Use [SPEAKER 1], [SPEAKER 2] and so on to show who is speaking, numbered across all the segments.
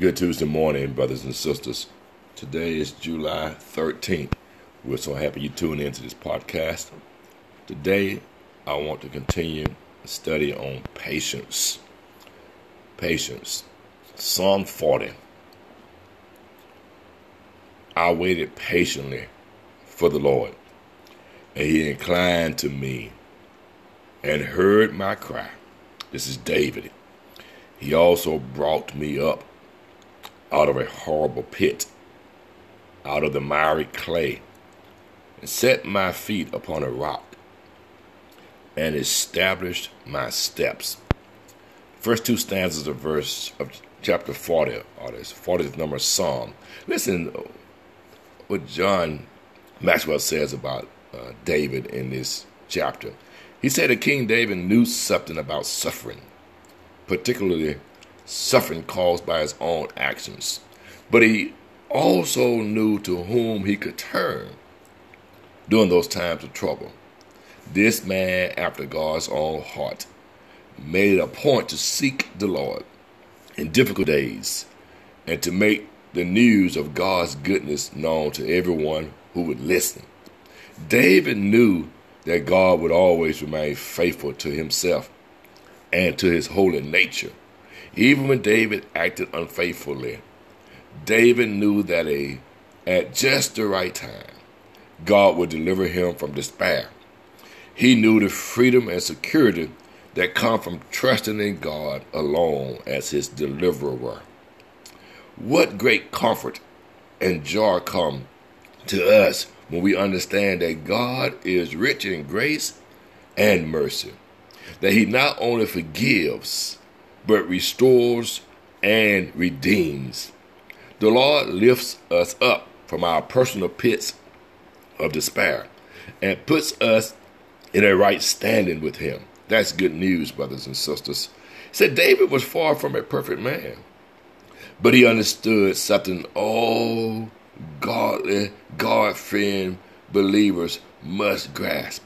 [SPEAKER 1] Good Tuesday morning, brothers and sisters. Today is July 13th. We're so happy you tuned into this podcast. Today, I want to continue a study on patience. Patience. Psalm 40. I waited patiently for the Lord, and he inclined to me and heard my cry. This is David. He also brought me up out of a horrible pit, out of the miry clay, and set my feet upon a rock, and established my steps. First two stanzas of verse of chapter 40 or this 40th number of Psalm. Listen what John Maxwell says about uh, David in this chapter. He said that King David knew something about suffering, particularly suffering caused by his own actions. But he also knew to whom he could turn during those times of trouble. This man, after God's own heart, made it a point to seek the Lord in difficult days and to make the news of God's goodness known to everyone who would listen. David knew that God would always remain faithful to himself and to his holy nature. Even when David acted unfaithfully, David knew that a, at just the right time, God would deliver him from despair. He knew the freedom and security that come from trusting in God alone as his deliverer. What great comfort and joy come to us when we understand that God is rich in grace and mercy, that he not only forgives, but restores and redeems. The Lord lifts us up from our personal pits of despair and puts us in a right standing with Him. That's good news, brothers and sisters. He said David was far from a perfect man, but he understood something all godly, God fearing believers must grasp.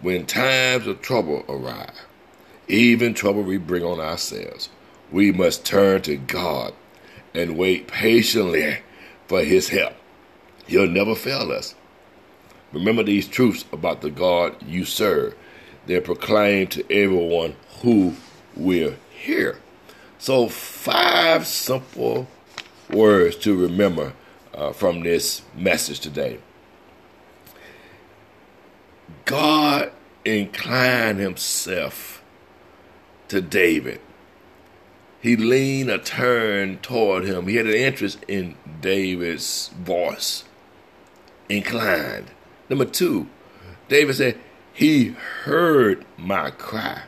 [SPEAKER 1] When times of trouble arrive, even trouble we bring on ourselves, we must turn to God and wait patiently for His help. He'll never fail us. Remember these truths about the God you serve. They're proclaimed to everyone who will hear. So, five simple words to remember uh, from this message today. God inclined himself to David. He leaned a turn toward him. He had an interest in David's voice. Inclined. Number two, David said, He heard my cry.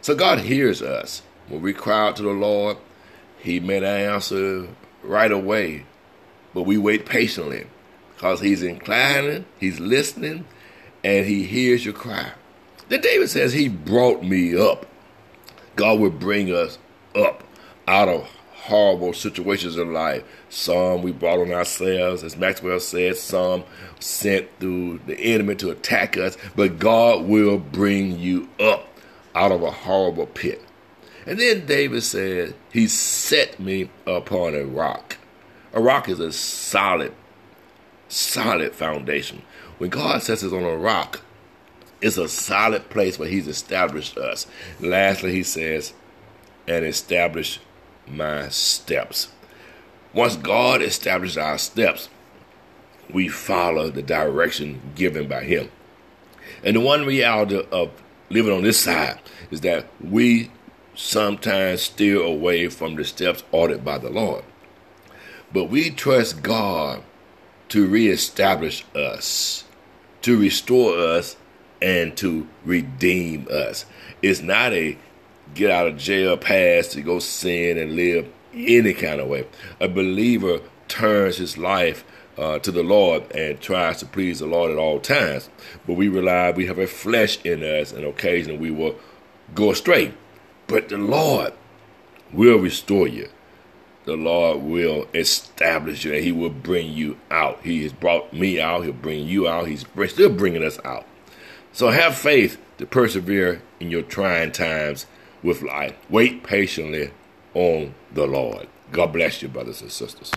[SPEAKER 1] So God hears us. When we cry out to the Lord, He may answer right away, but we wait patiently because He's inclining, He's listening, and He hears your cry. Then David says, He brought me up. God will bring us up out of horrible situations in life. Some we brought on ourselves, as Maxwell said, some sent through the enemy to attack us, but God will bring you up out of a horrible pit. And then David said, He set me upon a rock. A rock is a solid, solid foundation. When God sets us on a rock, it's a solid place where He's established us. Lastly, He says, and establish my steps. Once God establishes our steps, we follow the direction given by Him. And the one reality of living on this side is that we sometimes steer away from the steps ordered by the Lord. But we trust God to reestablish us, to restore us, and to redeem us. It's not a get out of jail pass to go sin and live any kind of way. A believer turns his life uh, to the Lord and tries to please the Lord at all times. But we rely, we have a flesh in us, and occasionally we will go astray. But the Lord will restore you. The Lord will establish you and He will bring you out. He has brought me out. He'll bring you out. He's still bringing us out. So have faith to persevere in your trying times with life. Wait patiently on the Lord. God bless you, brothers and sisters.